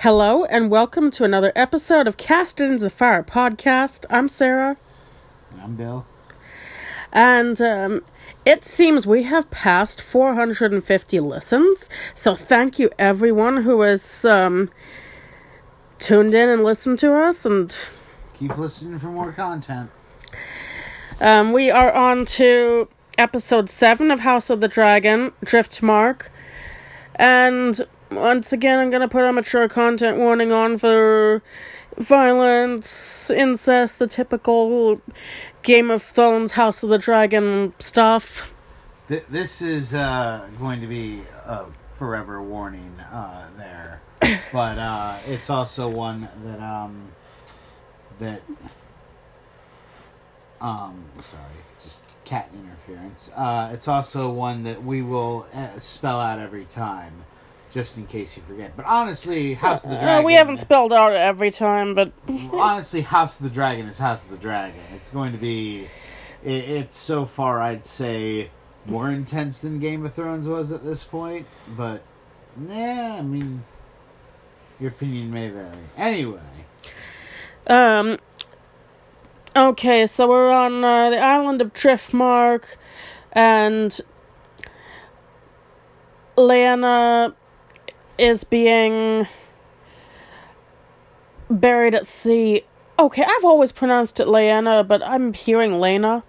Hello and welcome to another episode of Cast Into the Fire podcast. I'm Sarah, I'm Bill. and um, it seems we have passed 450 listens. So thank you everyone who has um, tuned in and listened to us. And Keep listening for more content. um, we are on to episode 7 of House of the Dragon, Driftmark. And once again, I'm going to put a mature content warning on for violence, incest, the typical Game of Thrones, House of the Dragon stuff. Th- this is uh, going to be a forever warning uh, there, but uh, it's also one that um, that um, sorry, just cat interference. Uh, it's also one that we will uh, spell out every time, just in case you forget. But honestly, House of the Uh, Dragon. we haven't spelled out every time, but honestly, House of the Dragon is House of the Dragon. It's going to be. It, it's so far, I'd say, more intense than Game of Thrones was at this point. But, yeah, I mean, your opinion may vary. Anyway, Um. Okay, so we're on uh, the island of Driftmark, and Lana is being buried at sea. Okay, I've always pronounced it Lana, but I'm hearing Lena.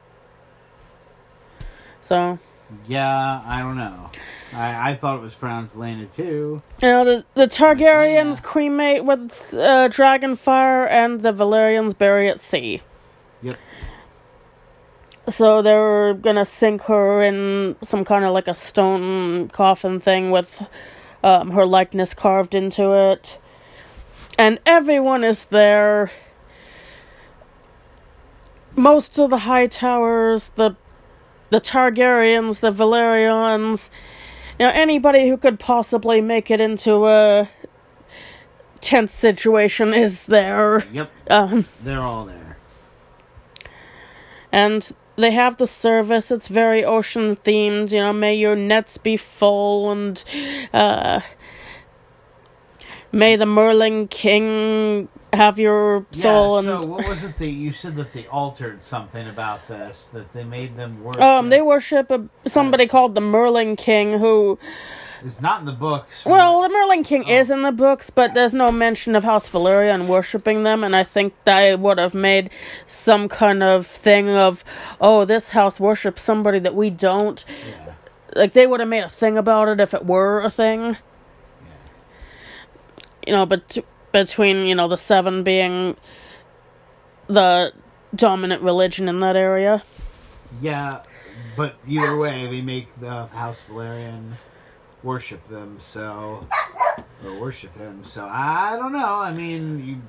So, yeah, I don't know. I, I thought it was pronounced Lena too. you know, the, the Targaryens Lena. cremate with uh, Dragonfire, and the Velaryons bury at sea. Yep. So they're gonna sink her in some kind of like a stone coffin thing with um, her likeness carved into it. And everyone is there. Most of the high towers, the the Targaryens, the Velaryons, you know, anybody who could possibly make it into a tense situation is there. Yep, Um, they're all there. and they have the service it's very ocean themed you know may your nets be full and uh may the Merling King have your soul yeah, and so what was it that you said that they altered something about this? That they made them work. um they worship a, somebody Yes. called the Merling King who It's not in the books. well the Merling King Oh. is in the books but there's no mention of house velaryon worshipping them and i think they would have made some kind of thing of oh this house worships somebody that we don't Yeah. like they would have made a thing about it if it were a thing. You know, but between you know the seven being the dominant religion in that area. Yeah, but either way, they make the House Velaryon worship them, so or worship him. So I don't know. I mean,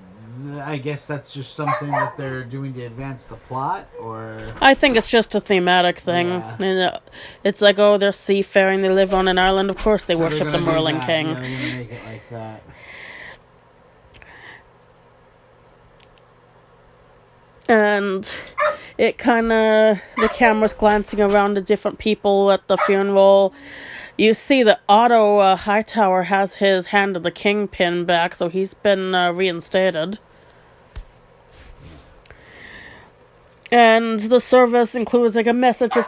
you, I guess that's just something that they're doing to advance the plot, or I think it's just a thematic thing. Yeah. Uh, It's like oh, they're seafaring. They live on an island. Of course, they So worship the Merlin that, King. Yeah, they're gonna make it like and it kind of the camera's glancing around the different people at the funeral you see that otto uh, hightower has his hand of the kingpin back so he's been uh, reinstated and the service includes like a message of,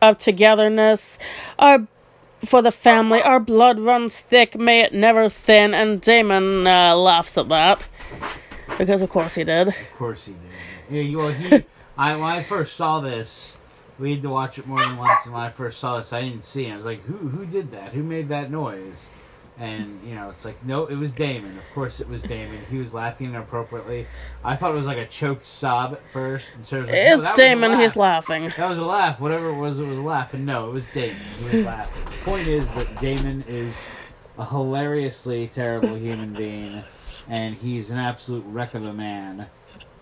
of togetherness our for the family our blood runs thick may it never thin and Daemon uh, laughs at that because of course he did Of course he did. Yeah, you- well, he. I when I first saw this, we had to watch it more than once. And when I first saw this, I didn't see. It. I was like, "Who? Who did that? Who made that noise?" And you know, it's like, no, it was Daemon. Of course, it was Daemon. He was laughing inappropriately. I thought it was like a choked sob at first. And Sarah's like, no, it's Daemon he's laughing That was a laugh. Whatever it was, it was a laugh. And no, it was Daemon. He was laughing. The point is that Daemon is a hilariously terrible human being, and he's an absolute wreck of a man.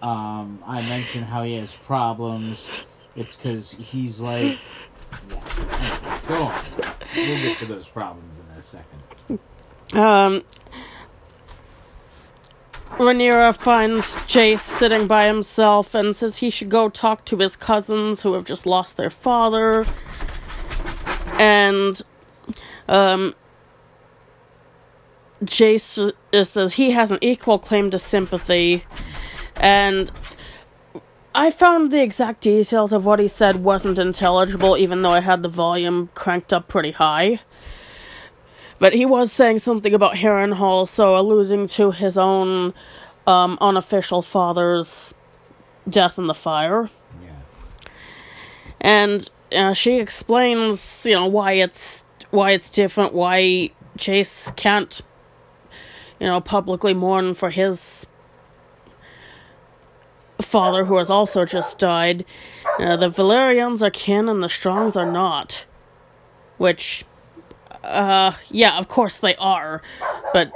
Um, I mentioned how he has problems. It's because he's like, yeah. Go on. We'll get to those problems in a second. Um, Rhaenyra finds Jace sitting by himself and says he should go talk to his cousins who have just lost their father. And um Jace says he has an equal claim to sympathy, and I found the exact details of what he said wasn't intelligible, even though I had the volume cranked up pretty high. But he was saying something about Harrenhal, so alluding to his own um, unofficial father's death in the fire. Yeah. and uh, she explains, you know, why it's why it's different, why Jace can't, you know, publicly mourn for his father, who has also just died. Uh, the Velaryons are kin, and the Strongs are not. Which, uh, yeah, of course they are, but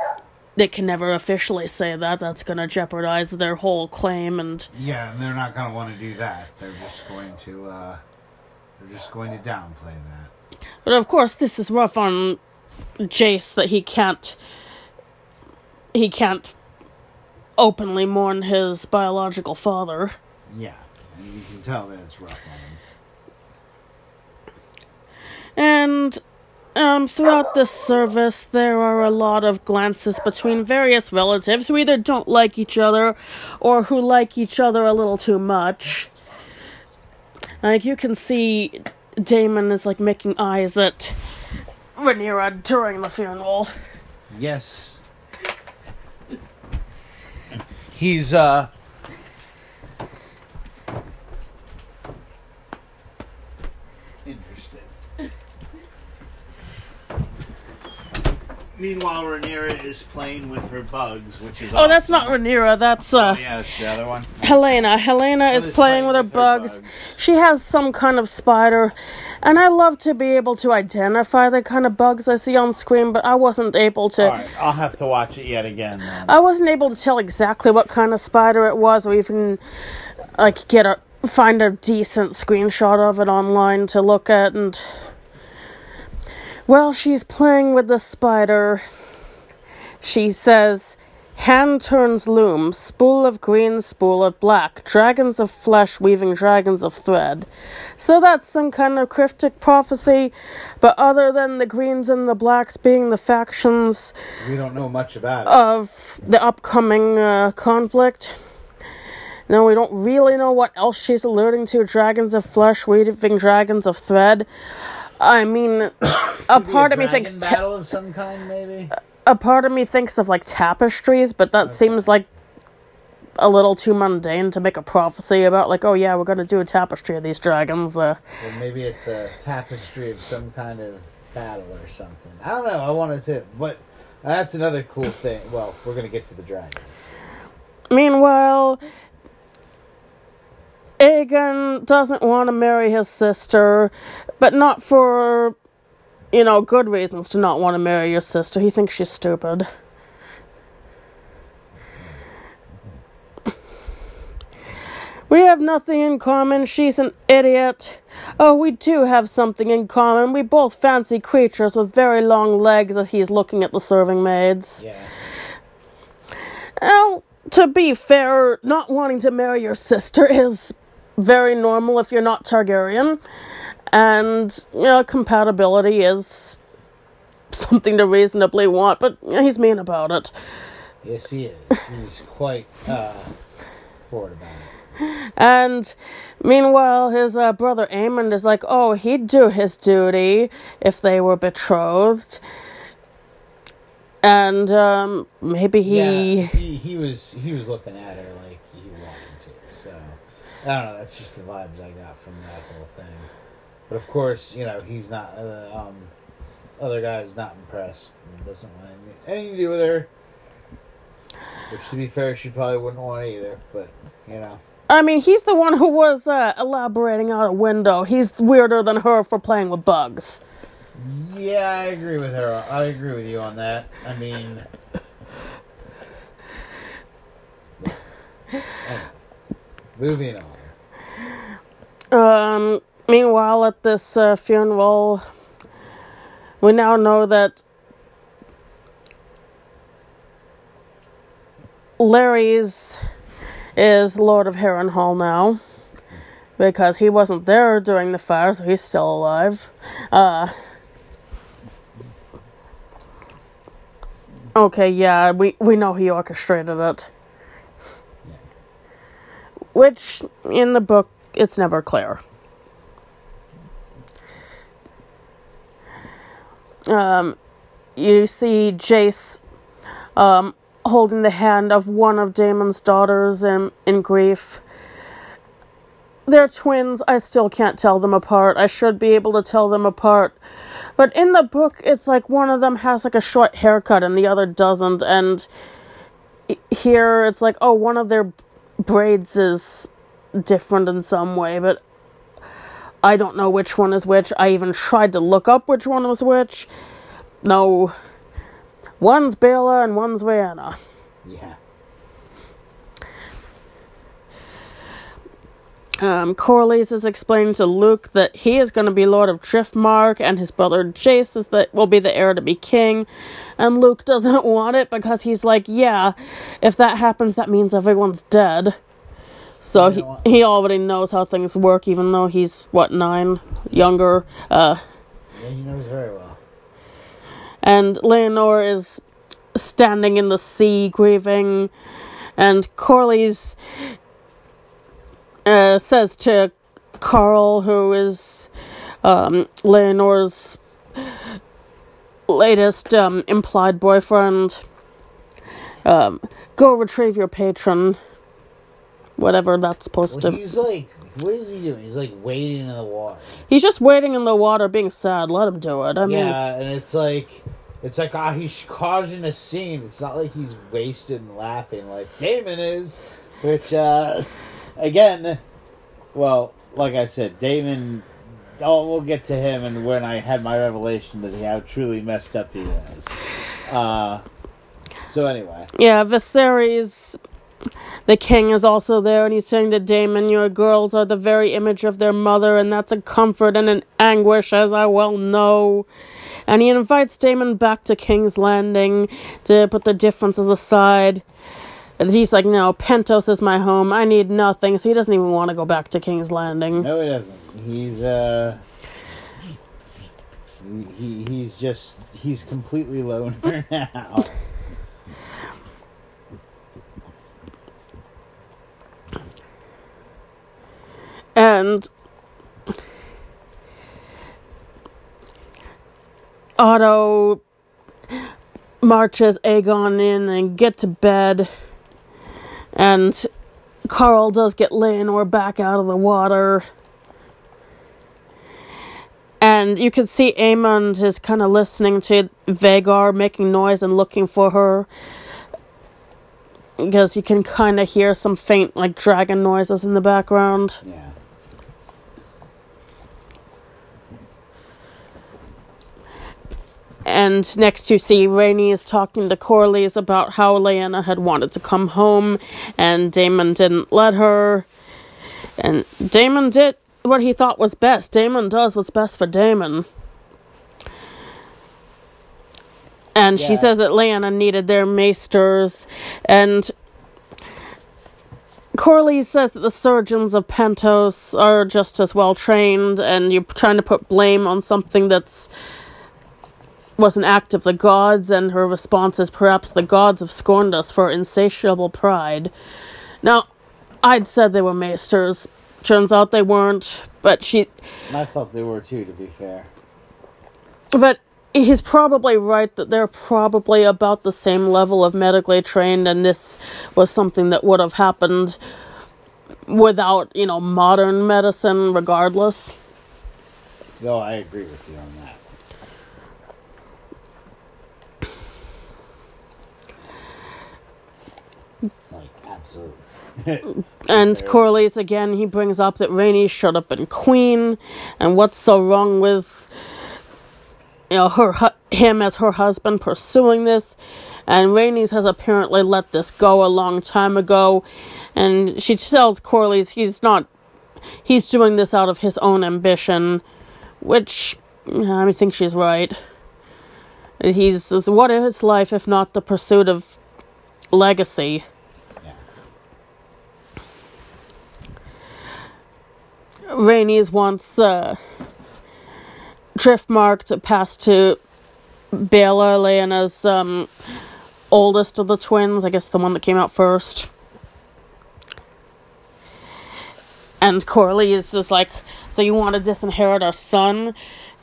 they can never officially say that. That's going to jeopardize their whole claim and. Yeah, and they're not going to want to do that. They're just going to, uh, they're just going to downplay that. But of course, this is rough on Jace that he can't he can't openly mourn his biological father. Yeah, and you can tell that it's rough on him. And um, throughout this service, there are a lot of glances between various relatives who either don't like each other or who like each other a little too much. Like, you can see Daemon is like making eyes at Rhaenyra during the funeral. Yes. He's, uh. Meanwhile, Rhaenyra is playing with her bugs, which is Oh, that's not awesome. Rhaenyra, that's uh, Oh, yeah, that's the other one. Helaena. Helaena is playing playing with her with her bugs. bugs. She has some kind of spider, and I love to be able to identify the kind of bugs I see on screen, but I wasn't able to. Alright, I'll have to watch it yet again then. I wasn't able to tell exactly what kind of spider it was, or even like get a find a decent screenshot of it online to look at. And well, she's playing with the spider. She says, "Hand turns loom, spool of green, spool of black, dragons of flesh weaving dragons of thread." So that's some kind of cryptic prophecy, but other than the greens and the blacks being the factions We don't know much about it. of the upcoming uh, conflict. No, we don't really know what else she's alluding to. Dragons of flesh, weaving dragons of thread. I mean, a part of me thinks ta- battle of some kind, maybe. a part of me thinks of like tapestries, but that seems like a little too mundane to make a prophecy about. Like, oh yeah, we're gonna do a tapestry of these dragons. Uh, Or maybe it's a tapestry of some kind of battle or something. I don't know. I want to say, but that's another cool thing. Well, we're gonna get to the dragons. Meanwhile, Aegon doesn't want to marry his sister, but not for, you know, good reasons to not want to marry your sister. He thinks she's stupid. We have nothing in common. She's an idiot. Oh, we do have something in common. We both fancy creatures with very long legs as he's looking at the serving maids. Yeah. Well, to be fair, not wanting to marry your sister is very normal if you're not Targaryen. And, you know, compatibility is something to reasonably want, but you know, he's mean about it. Yes, he is. He's quite uh, forward about it. And meanwhile, his uh, brother Aemond is like, oh, he'd do his duty if they were betrothed. And um, maybe he. Yeah, he he was he was looking at her like he wanted to. So I don't know. That's just the vibes I got from that whole thing. But of course, you know he's not. Uh, um, other guy's not impressed. and Doesn't want anything, anything to do with her. Which, to be fair, she probably wouldn't want either. But you know, I mean, he's the one who was uh, elaborating out a window. He's weirder than her for playing with bugs. yeah, I agree with her. I agree with you on that. I mean. Anyway, moving on. Um, meanwhile, at this uh, funeral, we now know that Larys is Lord of Harrenhal now. Because he wasn't there during the fire, so he's still alive. Uh, Okay, yeah, we, we know he orchestrated it. Which, in the book, it's never clear. Um, you see Jace um, holding the hand of one of Daemon's daughters in, in grief. They're twins. I still can't tell them apart. I should be able to tell them apart. But in the book, it's like one of them has like a short haircut and the other doesn't. And here, it's like, oh, one of their braids is different in some way, but I don't know which one is which. I even tried to look up which one was which. No. One's Baela and one's Rhaena. Yeah. Um, Corlys is explaining to Luke that he is going to be Lord of Driftmark, and his brother Jace is that will be the heir to be king. And Luke doesn't want it because he's like, yeah, if that happens, that means everyone's dead. So You he know he already knows how things work, even though he's what nine, younger. Uh, Yeah, he knows very well. and Laenor is standing in the sea grieving, and Corlys uh, says to Qarl, who is um, Laenor's latest um, implied boyfriend, um, go retrieve your patron. Whatever that's supposed Well, to. he's like, what is he doing? He's like wading in the water. He's just waiting in the water, being sad. Let him do it. I mean, yeah, and it's like, it's like, ah, he's causing a scene. It's not like he's wasted and laughing like Daemon is, which, uh, again, well, like I said, Daemon. Oh, we'll get to him, and when I had my revelation that he how truly messed up he was. Uh, so anyway, Yeah, Viserys, the king, is also there, and he's saying to Daemon, Your girls are the very image of their mother, and that's a comfort and an anguish, as I well know. And he invites Daemon back to King's Landing to put the differences aside. And he's like, No, Pentos is my home. I need nothing. So he doesn't even want to go back to King's Landing. no, he doesn't. He's uh, he, he he's just he's completely loner now. And Otto marches Aegon in and get to bed. And Qarl does get Laenor back out of the water. And you can see Aemond is kind of listening to Vhagar making noise and looking for her. Because you can kind of hear some faint, like, dragon noises in the background. Yeah. And next you see Rhaenys is talking to Corlys about how Leanna had wanted to come home and Daemon didn't let her. And Daemon did what he thought was best. Daemon does what's best for Daemon. And she says that Leanna needed their maesters and Corlys says that the surgeons of Pentos are just as well trained and you're trying to put blame on something that's was an act of the gods, and her response is perhaps the gods have scorned us for insatiable pride. Now, I'd said they were maesters. Turns out they weren't, but she. I thought they were too, to be fair. But he's probably right that they're probably about the same level of medically trained, and this was something that would have happened without, you know, modern medicine, regardless. No, I agree with you on that. Like, absolutely. And Fair. Corlys again, he brings up that Rhaenys should up been queen, and what's so wrong with you know her hu- him as her husband pursuing this. And Rhaenys has apparently let this go a long time ago, and she tells Corlys he's not he's doing this out of his own ambition, which I think she's right. He's what is life if not the pursuit of legacy? Rhaenys wants uh, Driftmark to pass to Baela, Leanna's um, oldest of the twins, I guess the one that came out first. And Corlys is just like, so you want to disinherit our son?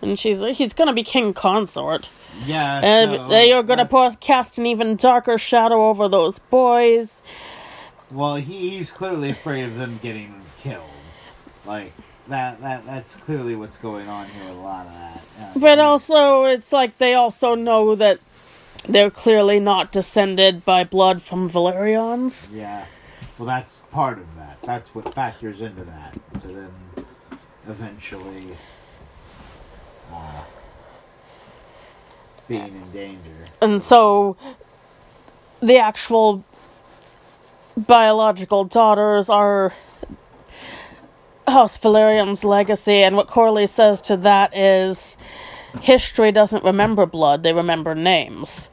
And she's like, he's gonna be king consort. Yeah. And so they are gonna cast an even darker shadow over those boys. Well, he's clearly afraid of them getting killed. Like that. That that's clearly what's going on here a lot of that. Uh, But also, it's like they also know that they're clearly not descended by blood from Velaryons. Yeah. Well, that's part of that. That's what factors into that. To then eventually uh, being in danger. And so, the actual biological daughters are House Velaryon's legacy, and what Corlys says to that is history doesn't remember blood, they remember names.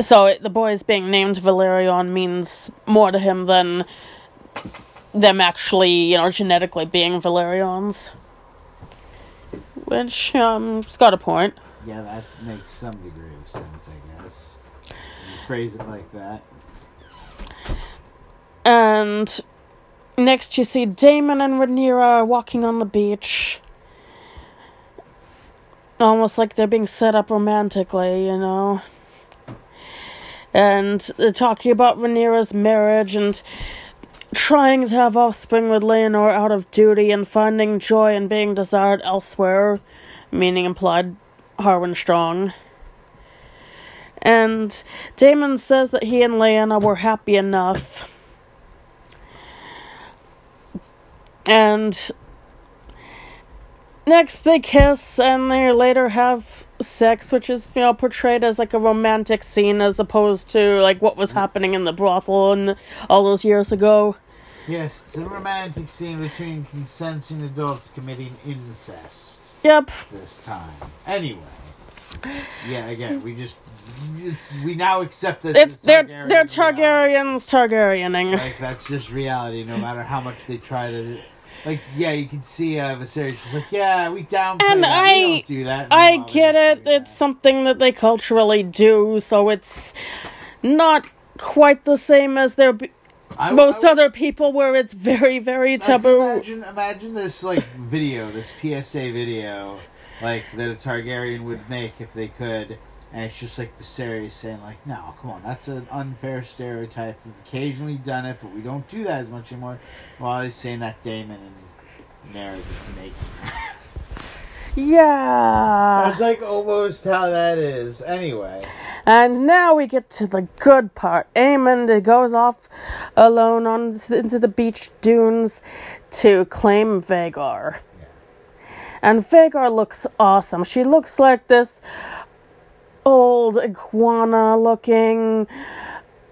So it, the boys being named Velaryon means more to him than them actually, you know, genetically being Velaryons. Which, um, it's got a point. Yeah, that makes some degree of sense, I guess. You phrase it like that. And next you see Daemon and Rhaenyra walking on the beach. Almost like they're being set up romantically, you know. And they're talking about Rhaenyra's marriage and trying to have offspring with Laenor out of duty and finding joy in being desired elsewhere, meaning implied Harwin Strong. And Daemon says that he and Lyanna were happy enough. And next they kiss and they later have sex, which is, you know, portrayed as like a romantic scene as opposed to like what was happening in the brothel and all those years ago. Yes, it's a romantic scene between consenting adults committing incest Yep. this time. Anyway. Yeah, again, we just it's we now accept this It's they're Targaryen they're. Targaryens Targaryening. Like that's just reality, no matter how much they try to. Like, yeah, you can see uh, Viserys. She's like, yeah, we downplay And that. I- we don't do that. I get it. It's something that they culturally do, so it's not quite the same as their I- most I- other people, where it's very, very taboo. Imagine, imagine this like video, this PSA video, like that a Targaryen would make if they could, and it's just like Viserys saying like, "No, come on, that's an unfair stereotype. We've occasionally done it, but we don't do that as much anymore." While he's saying that Daemon and Daenerys is naked. Yeah. That's like almost how that is. Anyway. And now we get to the good part. Aemond goes off alone on into the beach dunes to claim Vhagar. And Vhagar looks awesome. She looks like this old iguana looking,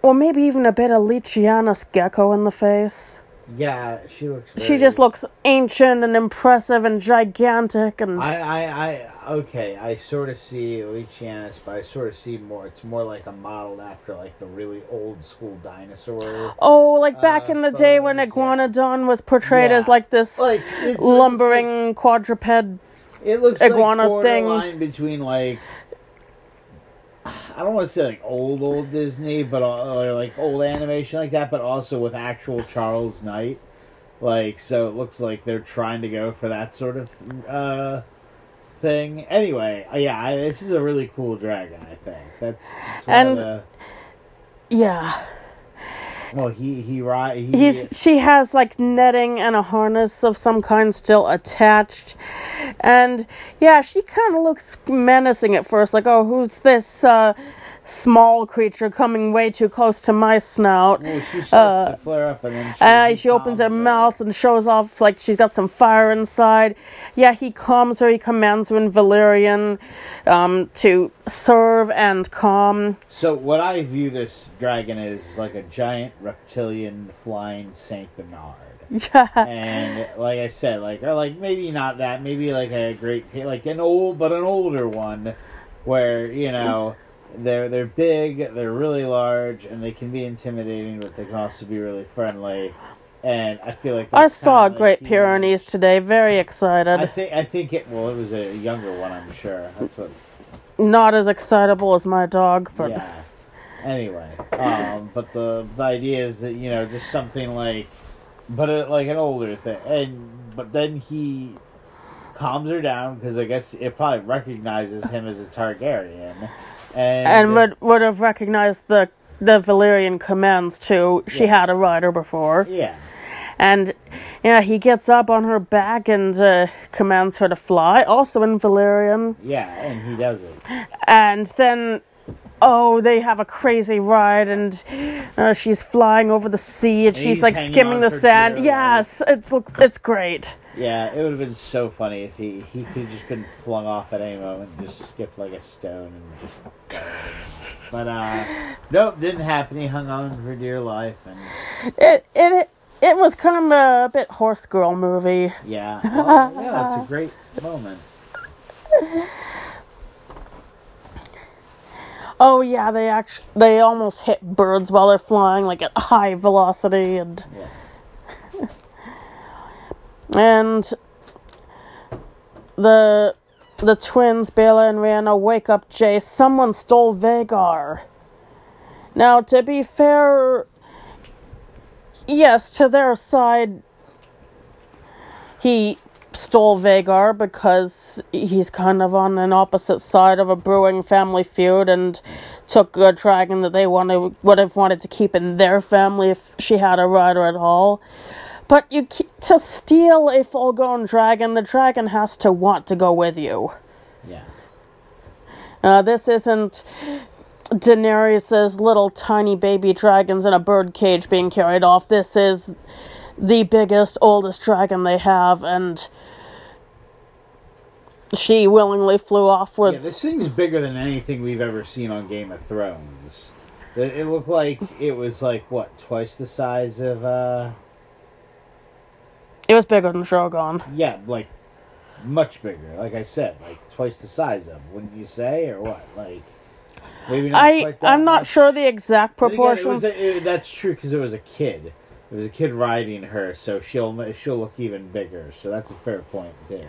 or maybe even a bit of Leachianus gecko in the face. Yeah, she looks. She just looks ancient and impressive and gigantic and I, I, I, okay. I sort of see Leachianus, but I sort of see more. It's more like a modeled after like the really old school dinosaur. oh, like back uh, in the day when photos, yeah. Iguanodon was portrayed as like this Like it's, lumbering quadruped. It looks iguana like thing. between like. I don't want to say like old old Disney, but uh, or like old animation like that, but also with actual Charles Knight. Like so, it looks like they're trying to go for that sort of uh, thing. Anyway, uh, yeah, I, this is a really cool dragon. I think that's, that's one And- of the, Yeah. well, he he ri he He's she has like netting and a harness of some kind still attached. And yeah, she kind of looks menacing at first like, "Oh, who's this uh small creature coming way too close to my snout?" well, she uh, to flare up and then she, Uh, she opens her mouth and shows off like she's got some fire inside. Yeah, he calms her. He commands her in Valyrian um, to serve and calm. So what I view this dragon as is like a giant reptilian flying Saint Bernard. Yeah, and like I said, like or like maybe not that, maybe like a great like an old but an older one where, you know, they're they're big, they're really large and they can be intimidating but they can also be really friendly. And I feel like I saw a Great Pyrenees today. Very excited. I think I think it well it was a younger one I'm sure. That's what Not as excitable as my dog, but yeah. Anyway, um, but the, the idea is that you know just something like, but uh like an older thing, and but then he calms her down because I guess it probably recognizes him as a Targaryen, and and would would have recognized the the Valyrian commands too. She Yeah. had a rider before, yeah, and yeah, he gets up on her back and uh, commands her to fly, also in Valyrian. yeah, and he does it. And then, oh, they have a crazy ride, and uh, she's flying over the sea, and, she's like skimming the sand. Yes, it's it's great. Yeah, it would have been so funny if he he could have just been flung off at any moment and just skipped like a stone and just. But uh, nope, didn't happen. He hung on for dear life, and It it it was kind of a bit horse girl movie. yeah, well, yeah, that's a great moment. Oh yeah, they actually they almost hit birds while they're flying, like at high velocity, and Yeah. And the the twins Baela and Rhaena wake up Jay. Someone stole Vhagar. Now, to be fair, yes, to their side, he stole Vhagar because he's kind of on an opposite side of a brewing family feud and took a dragon that they wanted would have wanted to keep in their family if she had a rider at all. But you to steal a full-grown dragon, the dragon has to want to go with you. Yeah. Uh, this isn't Daenerys' little tiny baby dragons in a bird cage being carried off. This is the biggest, oldest dragon they have, and she willingly flew off with. Yeah, this thing's bigger than anything we've ever seen on Game of Thrones. It, it looked like it was like what twice the size of uh it was bigger than Shogun. yeah like much bigger. Like I said, like twice the size of. Wouldn't you say or what? Like maybe not I that I'm not much. sure the exact But again, it was proportions. a- it- that's true because it was a kid. Was a kid riding her, so she'll she'll look even bigger. So that's a fair point too.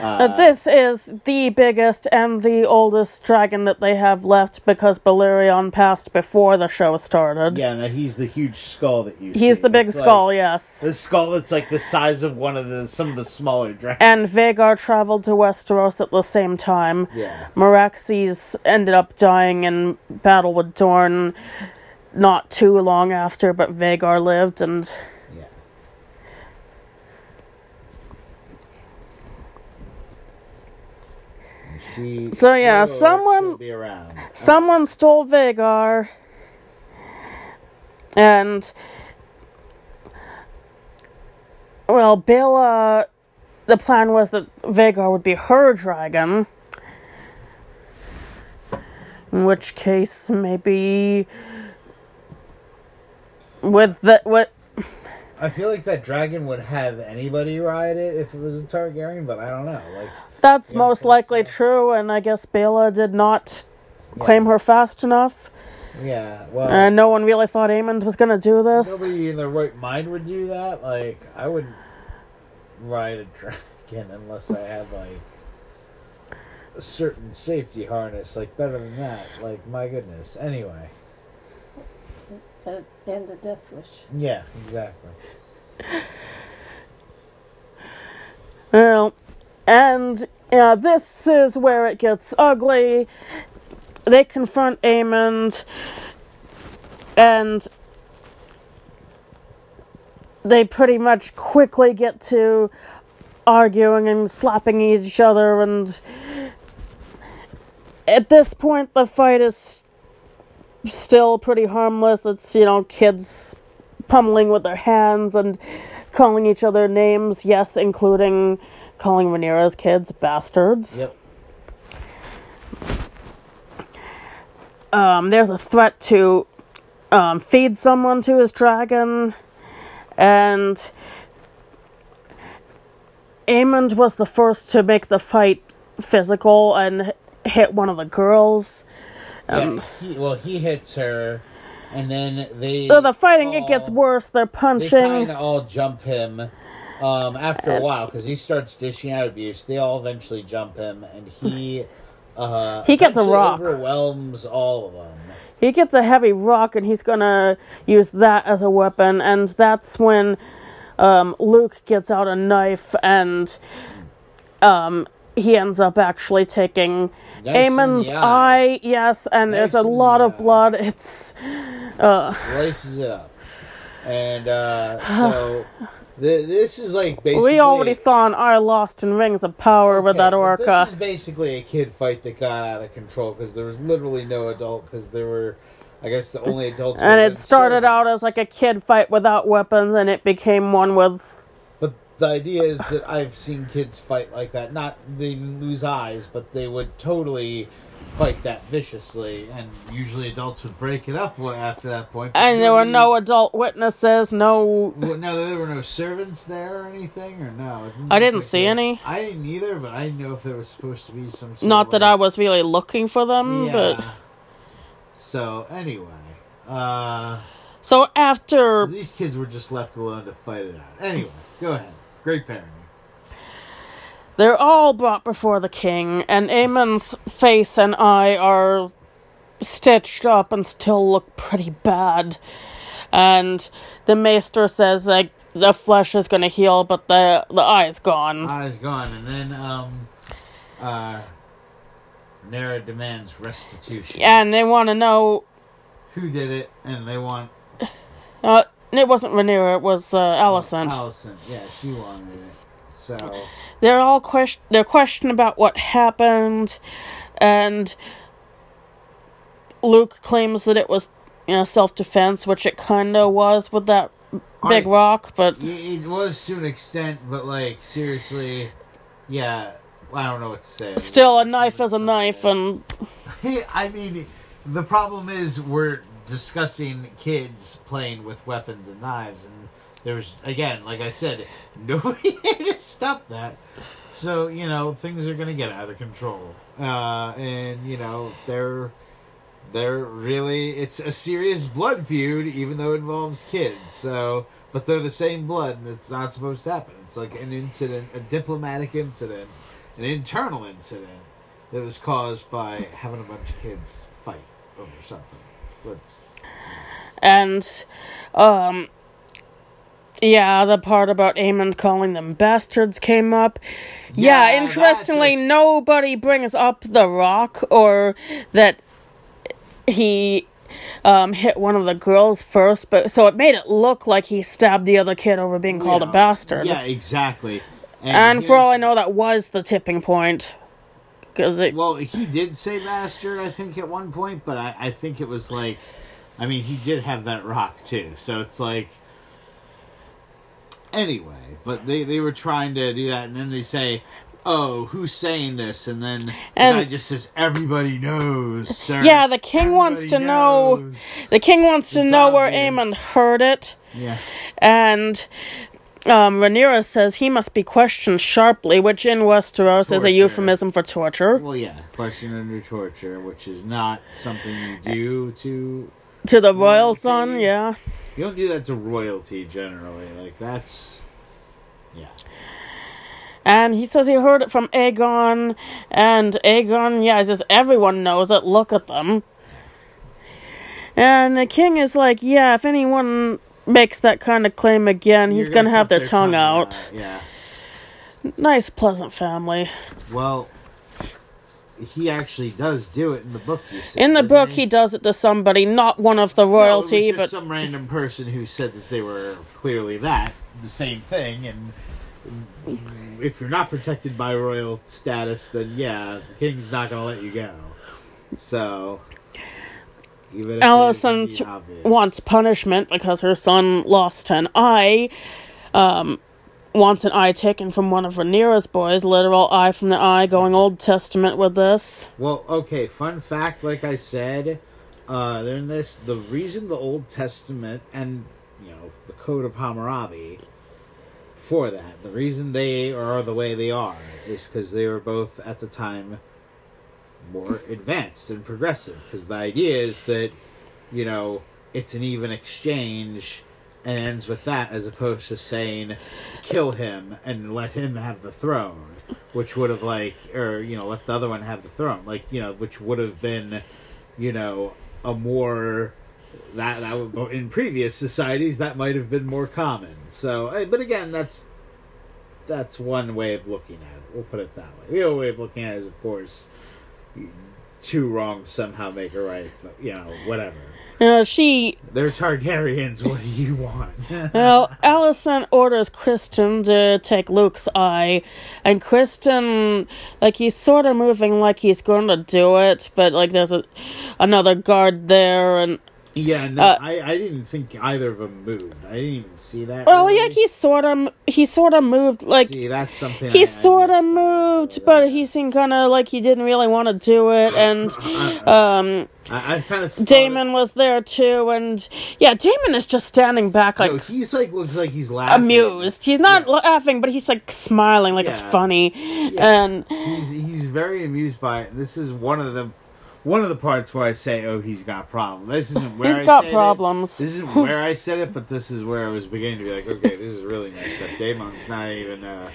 Uh, Uh, this is the biggest and the oldest dragon that they have left because Balerion passed before the show started. yeah, no, he's the huge skull that you. He's see. the big It's like- skull, yes. The skull that's like the size of one of the some of the smaller dragons. And Vhagar traveled to Westeros at the same time. yeah, Meraxes ended up dying in battle with Dorne not too long after, but Vhagar lived, and yeah. And She. So, yeah, someone- she'll be around. someone stole Vhagar. And. Well, Baela. The plan was that Vhagar would be her dragon. In which case, maybe. With the. What. I feel like that dragon would have anybody ride it if it was a Targaryen, but I don't know. Like, That's Yeah, most likely so. true, and I guess Baela did not claim her fast enough. yeah, well, And no one really thought Aemond was gonna do this. nobody in their right mind would do that. Like, I wouldn't ride a dragon unless I had like a certain safety harness. Like, better than that. Like, my goodness. Anyway, Uh, and a death wish. yeah, exactly. Well, and yeah, this is where it gets ugly. They confront Aemond, and they pretty much quickly get to arguing and slapping each other, and at this point, the fight is still pretty harmless. It's, you know, kids pummeling with their hands and calling each other names, yes, including calling Rhaenyra's kids bastards. Yep. Um, there's a threat to um, feed someone to his dragon, and Aemond was the first to make the fight physical and hit one of the girls. Um, yeah, he, well, he hits her, and then they. so the fighting it gets worse. They're punching. They kind of all jump him um, after a while because he starts dishing out abuse. They all eventually jump him, and he uh, He gets a rock. Overwhelms all of them. he gets a heavy rock and he's gonna use that as a weapon, and that's when um, Luke gets out a knife and um, he ends up actually taking Amon's eye. Yes, and there's a lot of blood. It's uh, slices it up, and uh, so th- this is like basically. we already saw an eye lost in Rings of Power with that orca. This is basically a kid fight that got out of control because there was literally no adult because there were, I guess, the only adults. and it started out as like a kid fight without weapons, and it became one with. The idea is that I've seen kids fight like that. Not they lose eyes, but they would totally fight that viciously, and usually adults would break it up after that point. And there were no adult witnesses, no. Well, no, there were no servants there or anything, or no. It I didn't see any. I didn't either, but I didn't know if there was supposed to be some. Sort Not that like- I was really looking for them, Yeah. but. So anyway, uh, So after. these kids were just left alone to fight it out. Anyway, go ahead. Great parenting. They're all brought before the king, and Amon's face and eye are stitched up and still look pretty bad. And the maester says like the flesh is gonna heal, but the the eye's gone. Eyes gone, and then um, uh, Nara demands restitution. Yeah, And they want to know. Who did it? And they want Uh, it wasn't Rhaenyra, it was uh, Alicent. Allison. Yeah, she wanted it. So they're all question they're questioning about what happened and Luke claims that it was you know, self-defense which it kind of was with that big I- rock but it was to an extent, but like seriously, yeah. I don't know what to say. still a knife is a knife and I mean, the problem is we're discussing kids playing with weapons and knives, and there's again, like I said, nobody to stop that. So you know things are gonna get out of control, uh, and you know they're they're really it's a serious blood feud, even though it involves kids. So, but they're the same blood, and it's not supposed to happen. It's like an incident, a diplomatic incident, an internal incident that was caused by having a bunch of kids fight over something. And um yeah, the part about Aemon calling them bastards came up. Yeah, Yeah, interestingly, just- nobody brings up the rock or that he um, hit one of the girls first, but so it made it look like he stabbed the other kid over being called Yeah, a bastard. Yeah, exactly. and for all I know, that was the tipping point. Because it, Well, he did say bastard, I think, at one point, but I, I think it was like, I mean, he did have that rock too, so it's like. Anyway, but they they were trying to do that, and then they say, "Oh, who's saying this?" And then the And- guy just says, "Everybody knows, sir." yeah, the king wants to Everybody know. The king wants to It's know where obvious. Aemon heard it. Yeah, And um, Rhaenyra says he must be questioned sharply, which in Westeros is a euphemism for torture. well, yeah, question under torture, which is not something you do to To the royal son, yeah. You don't do that to royalty generally. Like that's yeah. And he says he heard it from Aegon, and Aegon, yeah, he says everyone knows it, look at them. And the king is like, yeah, if anyone makes that kind of claim again, he's You're gonna, have put their, tongue, out. Yeah. Nice, pleasant family. Well, he actually does do it in the book. You said, In the book, he does it to somebody, not one of the No, it was royalty, but some random person who said that they were clearly that the same thing, and if you're not protected by royal status, then yeah, the king's not going to let you go. So. Even Alicent t- wants punishment because her son lost an eye. Um, wants an eye taken from one of Rhaenyra's boys, literal eye from the eye, going Old Testament with this. Well, okay, fun fact, like I said, uh, in this, the reason the Old Testament and, you know, the Code of Hammurabi, for that, the reason they are the way they are is because they were both, at the time, more advanced and progressive. Because the idea is that, you know, it's an even exchange and ends with that as opposed to saying, kill him and let him have the throne which would have like or you know let the other one have the throne like you know which would have been you know a more that that would, in previous societies that might have been more common. So, but again, that's that's one way of looking at it. We'll put it that way. The other way of looking at it is, of course, two wrongs somehow make a right. But you know, whatever. Uh, she They're Targaryens. What do you want? Well, Alicent orders Criston to take Luke's eye, and Criston, like, he's sort of moving like he's going to do it, but, like, there's a, another guard there, and, yeah, no, Uh, I, I didn't think either of them moved. I didn't even see that. well, really. yeah, he sort of, he sort of moved, like, see, that's something he I- I sort of moved, but he seemed kind of like he didn't really want to do it, and, um, I, I kind of Daemon was there too, and, yeah, Daemon is just standing back, like, No, he's like looks like he's laughing. amused. He's not Yeah. laughing, but he's, like, smiling like it's Yeah. funny, and, He's he's very amused by it. This is one of the one of the parts where I say, "Oh, he's got problems." This isn't where He's I got said problems. It. This isn't where I said it, but this is where I was beginning to be like, "Okay, this is really messed up." Daemon's not even uh,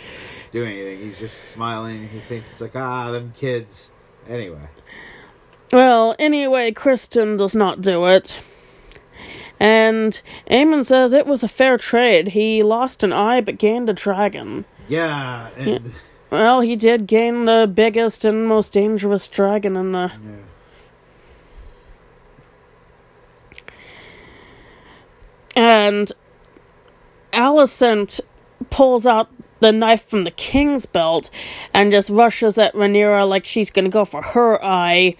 doing anything. He's just smiling. He thinks it's like, "Ah, them kids." Anyway, Well, anyway, Criston does not do it. And Aemond says it was a fair trade. He lost an eye but gained a dragon. yeah, and Well, he did gain the biggest and most dangerous dragon in the. yeah. And Alicent pulls out the knife from the king's belt and just rushes at Rhaenyra like she's gonna go for her eye,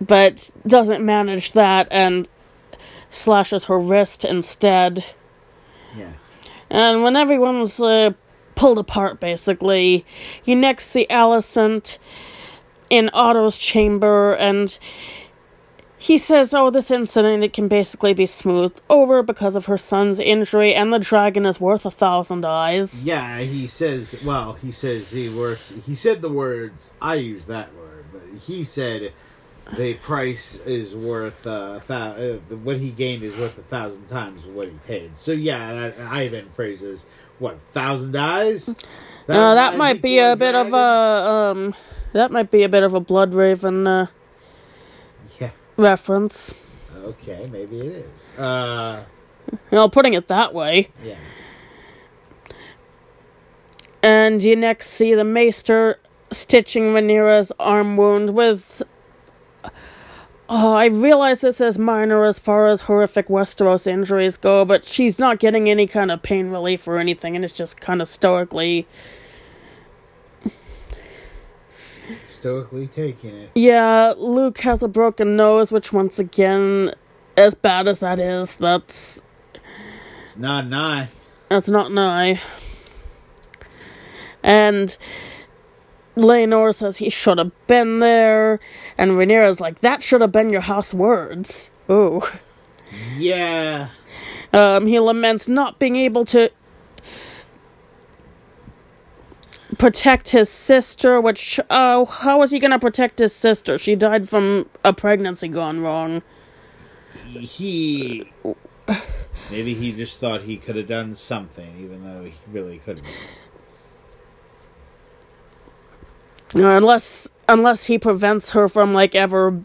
but doesn't manage that and slashes her wrist instead. yeah. And when everyone's uh, pulled apart, basically, you next see Alicent in Otto's chamber, and he says, "Oh, this incident it can basically be smoothed over because of her son's injury, and the dragon is worth a thousand eyes." Yeah, he says. Well, he says he works. He said the words. I use that word, but he said the price is worth uh, thou- uh, what he gained is worth a thousand times what he paid. So yeah, that, I then phrases what thousand eyes. Uh, that might be a bit of a um, that might be a bit of a Bloodraven uh. Reference. Okay, maybe it is. Uh, You know, putting it that way. yeah. And you next see the maester stitching Rhaenyra's arm wound with. Oh, I realize this is minor as far as horrific Westeros injuries go, but she's not getting any kind of pain relief or anything, and it's just kind of stoically. Stoically taking it. Yeah, Luke has a broken nose, which, once again, as bad as that is, that's It's not an eye. That's not an eye. And Laenor says he should have been there, and Rhaenyra's like, that should have been your house words. Ooh. Yeah. Um, he laments not being able to protect his sister, which, oh, how was he gonna protect his sister? She died from a pregnancy gone wrong. He. Maybe he just thought he could have done something, even though he really couldn't. Unless, unless he prevents her from, like, ever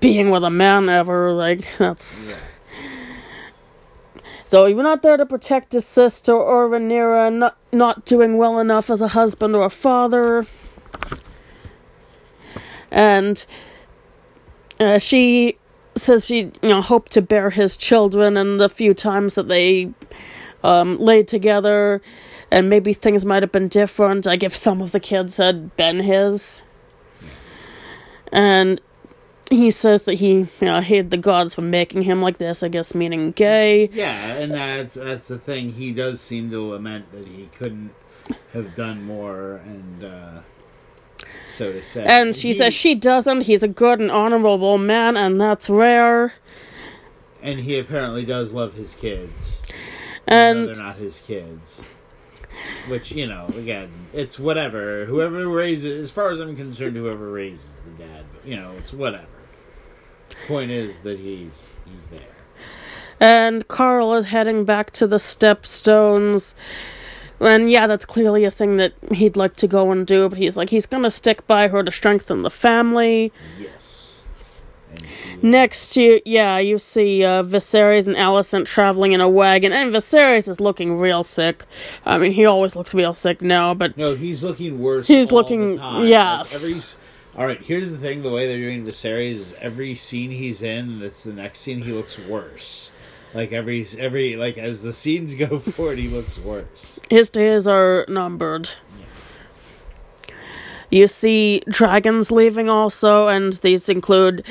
being with a man ever, like, that's... So you're not there to protect his sister or Rhaenyra, not not doing well enough as a husband or a father. And uh, she says she you know hoped to bear his children, and the few times that they um, laid together, and maybe things might have been different. Like if some of the kids had been his. And he says that he you know, hated the gods for making him like this, I guess meaning gay. Yeah, and that's that's the thing. He does seem to lament that he couldn't have done more, and uh, so to say. And she He- says she doesn't. He's a good and honorable man, and that's rare. and he apparently does love his kids, even though And they're not his kids. Which you know, again, it's whatever. Whoever raises, as far as I'm concerned, whoever raises the dad, you know, it's whatever. Point is that he's he's there. and Qarl is heading back to the stepstones. And yeah, that's clearly a thing that he'd like to go and do, but he's like he's gonna stick by her to strengthen the family. Yes. Next, you yeah, you see uh, Viserys and Alicent traveling in a wagon, and Viserys is looking real sick. I mean, he always looks real sick now, but No, he's looking worse. He's looking- yes. Like every, all right. Here's the thing: the way they're doing the series is every scene he's in, that's the next scene, he looks worse. Like every every like as the scenes go forward, he looks worse. his days are numbered. You see dragons leaving also, and these include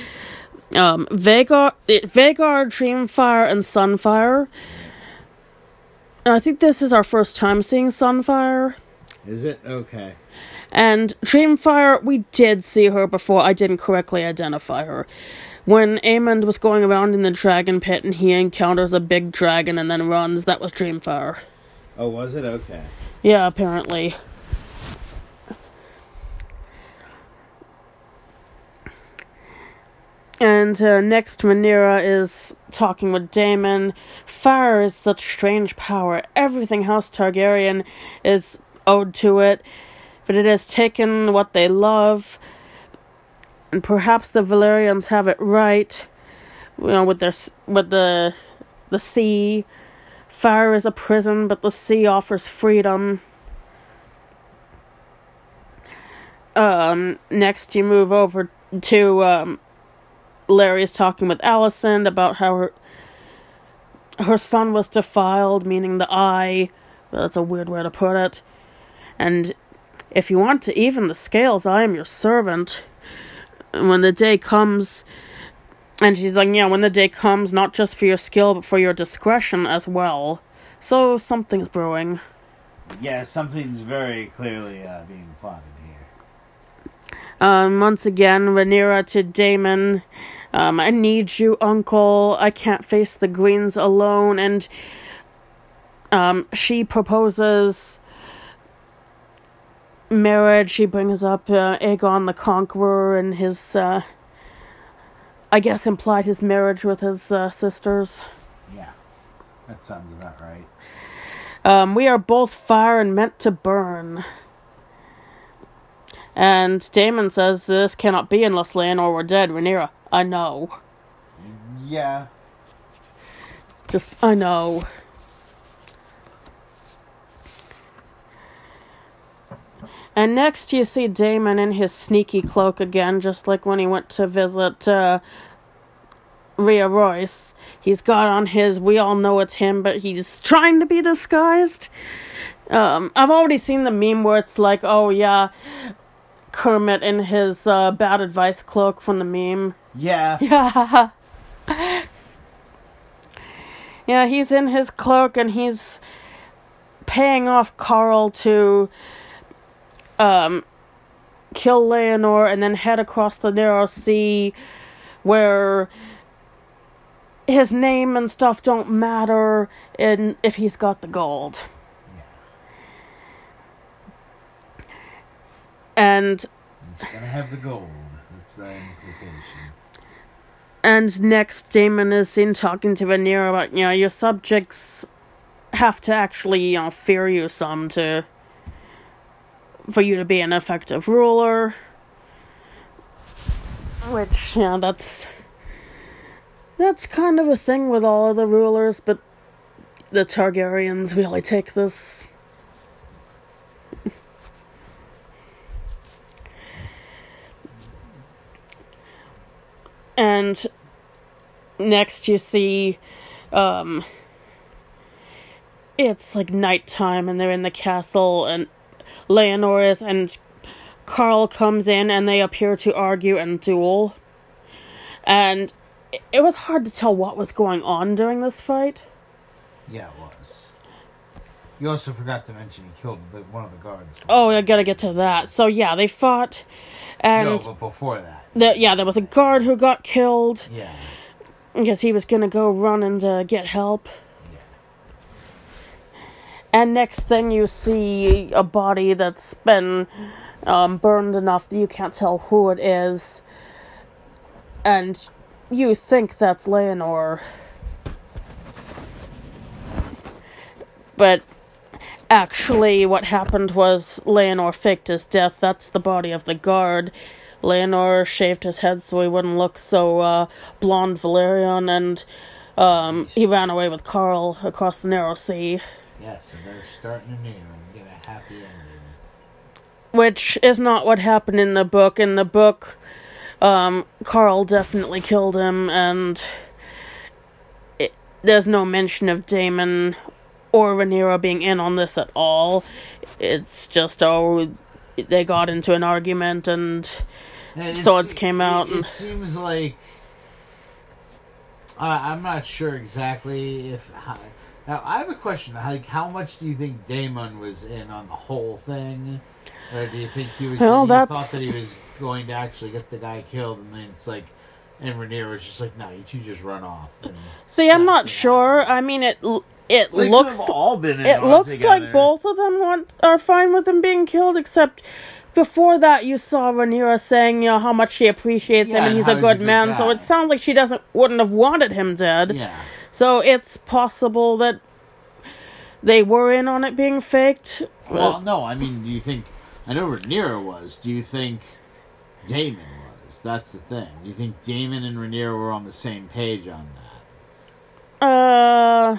um, Vhagar, Vhagar, Dreamfyre, and Sunfyre. I think this is our first time seeing Sunfyre. Is it okay? And Dreamfyre, we did see her before. I didn't correctly identify her. When Aemond was going around in the dragon pit and he encounters a big dragon and then runs, that was Dreamfyre. Oh, was it okay? Yeah, apparently. And uh, next, Rhaenyra is talking with Daemon. Fire is such strange power. Everything House Targaryen is owed to it, but it has taken what they love. And perhaps the Velaryons have it right, you know, with their with the the sea. Fire is a prison, but the sea offers freedom. Um, next, you move over to um, Larys talking with Alicent about how her her son was defiled, meaning the eye. That's a weird way to put it. And if you want to even the scales, I am your servant. And when the day comes, and she's like, yeah, when the day comes, not just for your skill, but for your discretion as well. So something's brewing. Yeah, something's very clearly uh, being plotted here. Um, once again, Rhaenyra to Daemon. Um, I need you, Uncle. I can't face the Greens alone. And um, she proposes marriage. She brings up uh, Aegon the Conqueror and his, uh, I guess, implied his marriage with his uh, sisters. Yeah, that sounds about right. Um, we are both fire and meant to burn. And Daemon says this cannot be unless Laenor were dead. Rhaenyra, I know. Yeah, Just, I know. And next you see Daemon in his sneaky cloak again, just like when he went to visit uh, Rhea Royce. He's got on his, we all know it's him, but he's trying to be disguised. Um, I've already seen the meme where it's like, oh yeah, Kermit in his uh, bad advice cloak from the meme. yeah. Yeah. yeah, he's in his cloak and he's paying off Qarl to um kill Laenor and then head across the narrow sea where his name and stuff don't matter and if he's got the gold. And He's gonna have the gold. That's the implication. And next, Daemon is seen talking to Rhaenyra about, you know, your subjects have to actually, you know, fear you some to. For you to be an effective ruler. Which, yeah, that's. That's kind of a thing with all of the rulers, but the Targaryens really take this. and next you see um it's like nighttime and they're in the castle and Laenor is and Qarl comes in and they appear to argue and duel. And it- it was hard to tell what was going on during this fight. Yeah, it was. You also forgot to mention he killed the, one of the guards. Oh, I gotta get to that. So yeah, they fought and no, but before that. the, yeah, there was a guard who got killed Yeah. because he was gonna go run and uh, get help. And next thing you see a body that's been um, burned enough that you can't tell who it is. And you think that's Laenor. But actually, what happened was Laenor faked his death. That's the body of the guard Laenor shaved his head so he wouldn't look so uh, blonde Velaryon, and um, he ran away with Qarl across the narrow sea, Yes, and they're starting anew and get a happy ending. which is not what happened in the book. In the book, um, Qarl definitely killed him, and it, there's no mention of Daemon or Rhaenyra being in on this at all. It's just oh, they got into an argument and. And Swords came out It, and- it seems like uh, I'm not sure exactly if. Now I have a question. Like, how much do you think Daemon was in on the whole thing, or do you think he was? Well, he that's- thought that he was going to actually get the guy killed, and then it's like, and Rhaenyra was just like, "No, you two just run off." And See, I'm not sure. I mean, it it They looks all been in it looks like both of them want are fine with him being killed, except before that you saw Rhaenyra saying you know how much she appreciates him Yeah, and and he's a he's a good good man. So it sounds like she doesn't wouldn't have wanted him dead. Yeah. So it's possible that they were in on it being faked. Well, no, I mean, do you think? I know Rhaenyra was. Do you think Daemon was? That's the thing. Do you think Daemon and Rhaenyra were on the same page on that? Uh,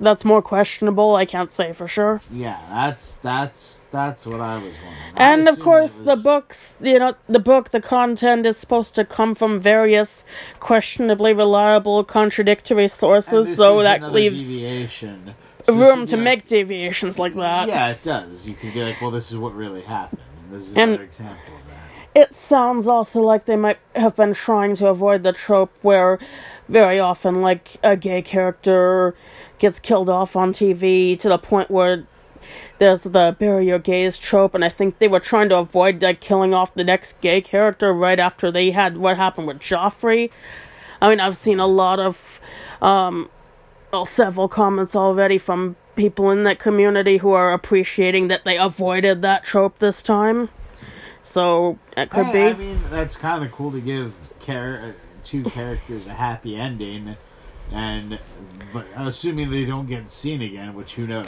that's more questionable. I can't say for sure. Yeah, that's that's that's what I was wondering. And of course, it the books, you know, the book, the content is supposed to come from various questionably reliable, contradictory sources, so that leaves deviation. Room to like- make deviations like that. Yeah, it does. You could be like, well, this is what really happened. And this is And- another example of that. It sounds also like they might have been trying to avoid the trope where very often, like, a gay character gets killed off on TV to the point where there's the bury your gays trope, and I think they were trying to avoid, like, killing off the next gay character right after they had what happened with Joffrey. I mean, I've seen a lot of, um, well, several comments already from people in that community who are appreciating that they avoided that trope this time. So, it could I, be. I mean, that's kind of cool to give char- uh, two characters a happy ending, and but assuming they don't get seen again, which who knows?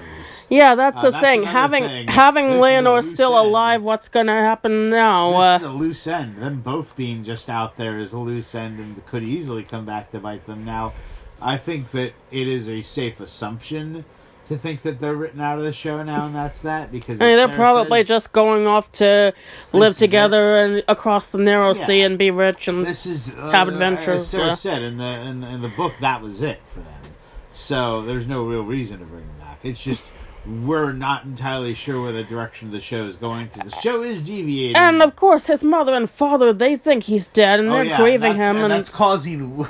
Yeah, that's Uh, the that's thing. Having thing. having This Laenor still end. alive, what's gonna happen now? This Uh, is a loose end. Them both being just out there is a loose end and could easily come back to bite them. Now, I think that it is a safe assumption to think that they're written out of the show now, and that's that because I mean, they're probably says, just going off to live it. together and across the narrow sea and be rich and This is uh, have adventures, As Sarah said in the in, the- in the book, that was it for them. So there's no real reason to bring them back. It's just we're not entirely sure where the direction of the show is going because the show is deviating. and of course his mother and father they think he's dead and Oh, they're yeah, grieving that's- him and and that's causing.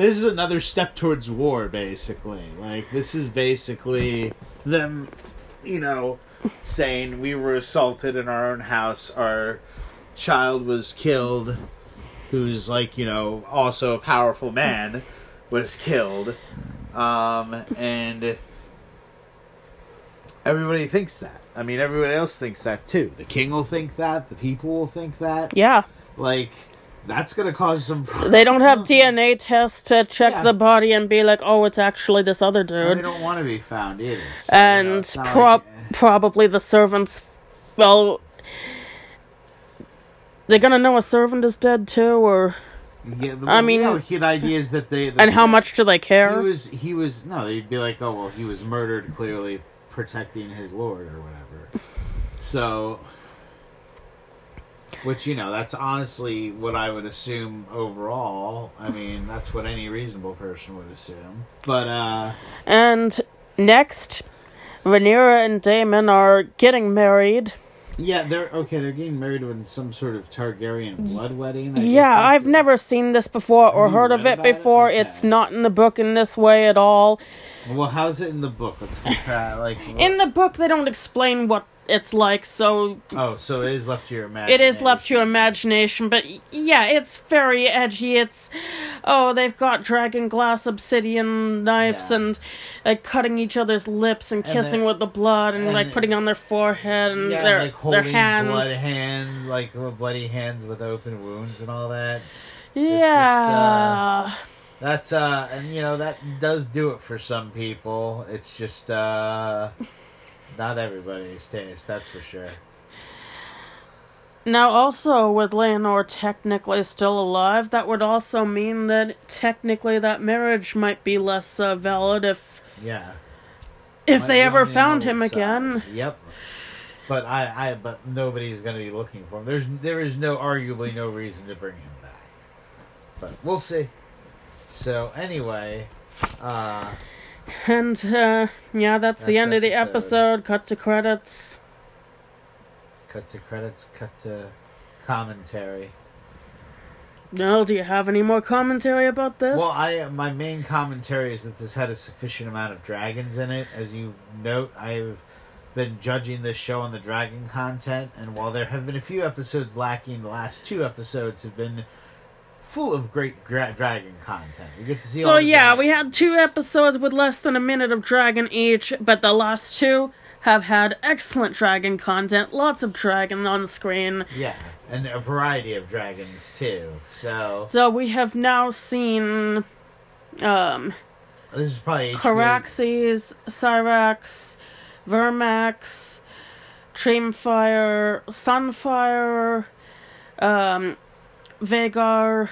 This is another step towards war, basically. Like this is basically them, you know, saying we were assaulted in our own house. Our child was killed, who's like you know also a powerful man, was killed, um, and everybody thinks that. I mean, everybody else thinks that too. The king will think that. The people will think that. yeah Like that's gonna cause some. they don't have dna tests to check Yeah. the body and be like oh it's actually this other dude. And they don't want to be found either. So, you know, and prob- like- probably the servants well they're gonna know a servant is dead too or Yeah, the, I mean- you know, he- the idea is that they. The and how much do they care? he was. He was no. They'd be like, oh well, he was murdered, clearly protecting his lord or whatever. So, which you know, that's honestly what I would assume overall. I mean, that's what any reasonable person would assume. But uh And next, Rhaenyra and Daemon are getting married. yeah, they're okay. They're getting married in some sort of Targaryen blood wedding. I Yeah, I've it. never seen this before or heard of it about it? before. Okay. It's not in the book in this way at all. Well, how's it in the book? Let's compare. Like In the book, they don't explain what it's like, so oh, so it is left to your imagination. it is left to your imagination. But yeah, it's very edgy. It's oh, they've got dragon glass obsidian knives Yeah. and like cutting each other's lips and And kissing with the blood and, and like putting on their forehead and Yeah, their like holding their hands. blood hands, like uh, bloody hands with open wounds and all that. yeah. That's uh, and you know that does do it for some people. It's just uh, not everybody's taste. That's for sure. Now, also, with Laenor technically still alive, that would also mean that technically that marriage might be less uh, valid if Yeah. if Might they ever found him side. again. Yep. But I, I, but nobody's going to be looking for him. There's, there is no, arguably, no reason to bring him back. But we'll see. So anyway, uh, And uh, yeah, that's, the That's end of the episode. episode. Cut to credits. cut to credits, cut to commentary. No, do you have any more commentary about this? Well, I my main commentary is that this had a sufficient amount of dragons in it. As you note, I've been judging this show on the dragon content, and while there have been a few episodes lacking, the last two episodes have been full of great dra- dragon content. We get to see. all So yeah, we had two episodes with less than a minute of dragon each, but the last two have had excellent dragon content. Lots of dragon on screen. Yeah, and a variety of dragons too. So So we have now seen um this is probably Caraxes, Syrax, Vermax, Dreamfyre, Sunfyre, um, Vhagar.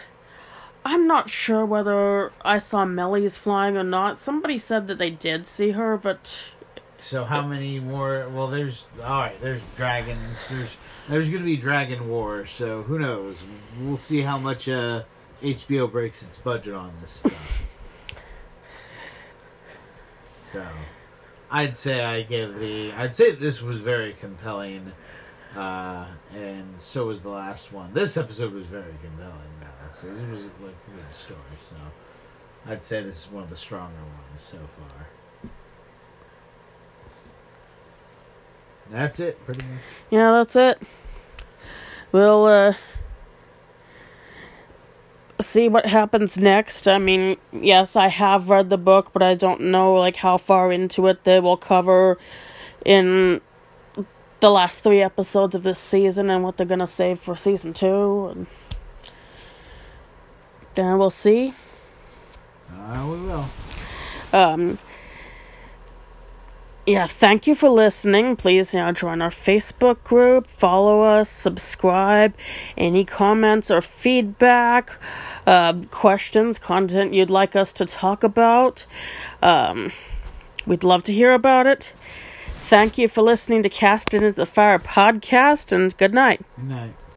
I'm not sure whether I saw Meleys flying or not. Somebody said that they did see her, but So how many more? Well, there's all right. There's dragons. There's there's to be dragon war. So who knows? We'll see how much uh, HBO breaks its budget on this stuff. so, I'd say I give the. I'd say this was very compelling, uh, and so was the last one. This episode was very compelling. So this was like a good story. So, I'd say this is one of the stronger ones so far. That's it, pretty much. yeah, that's it. We'll uh see what happens next. I mean, yes, I have read the book, but I don't know like how far into it they will cover in the last 3 episodes of this season and what they're going to save for season 2 and then we'll see. Uh, we will. Um, yeah, thank you for listening. Please, you know, join our Facebook group, follow us, subscribe. Any comments or feedback, uh, questions, content you'd like us to talk about, um, we'd love to hear about it. Thank you for listening to Cast Into the Fire podcast, and good night. Good night.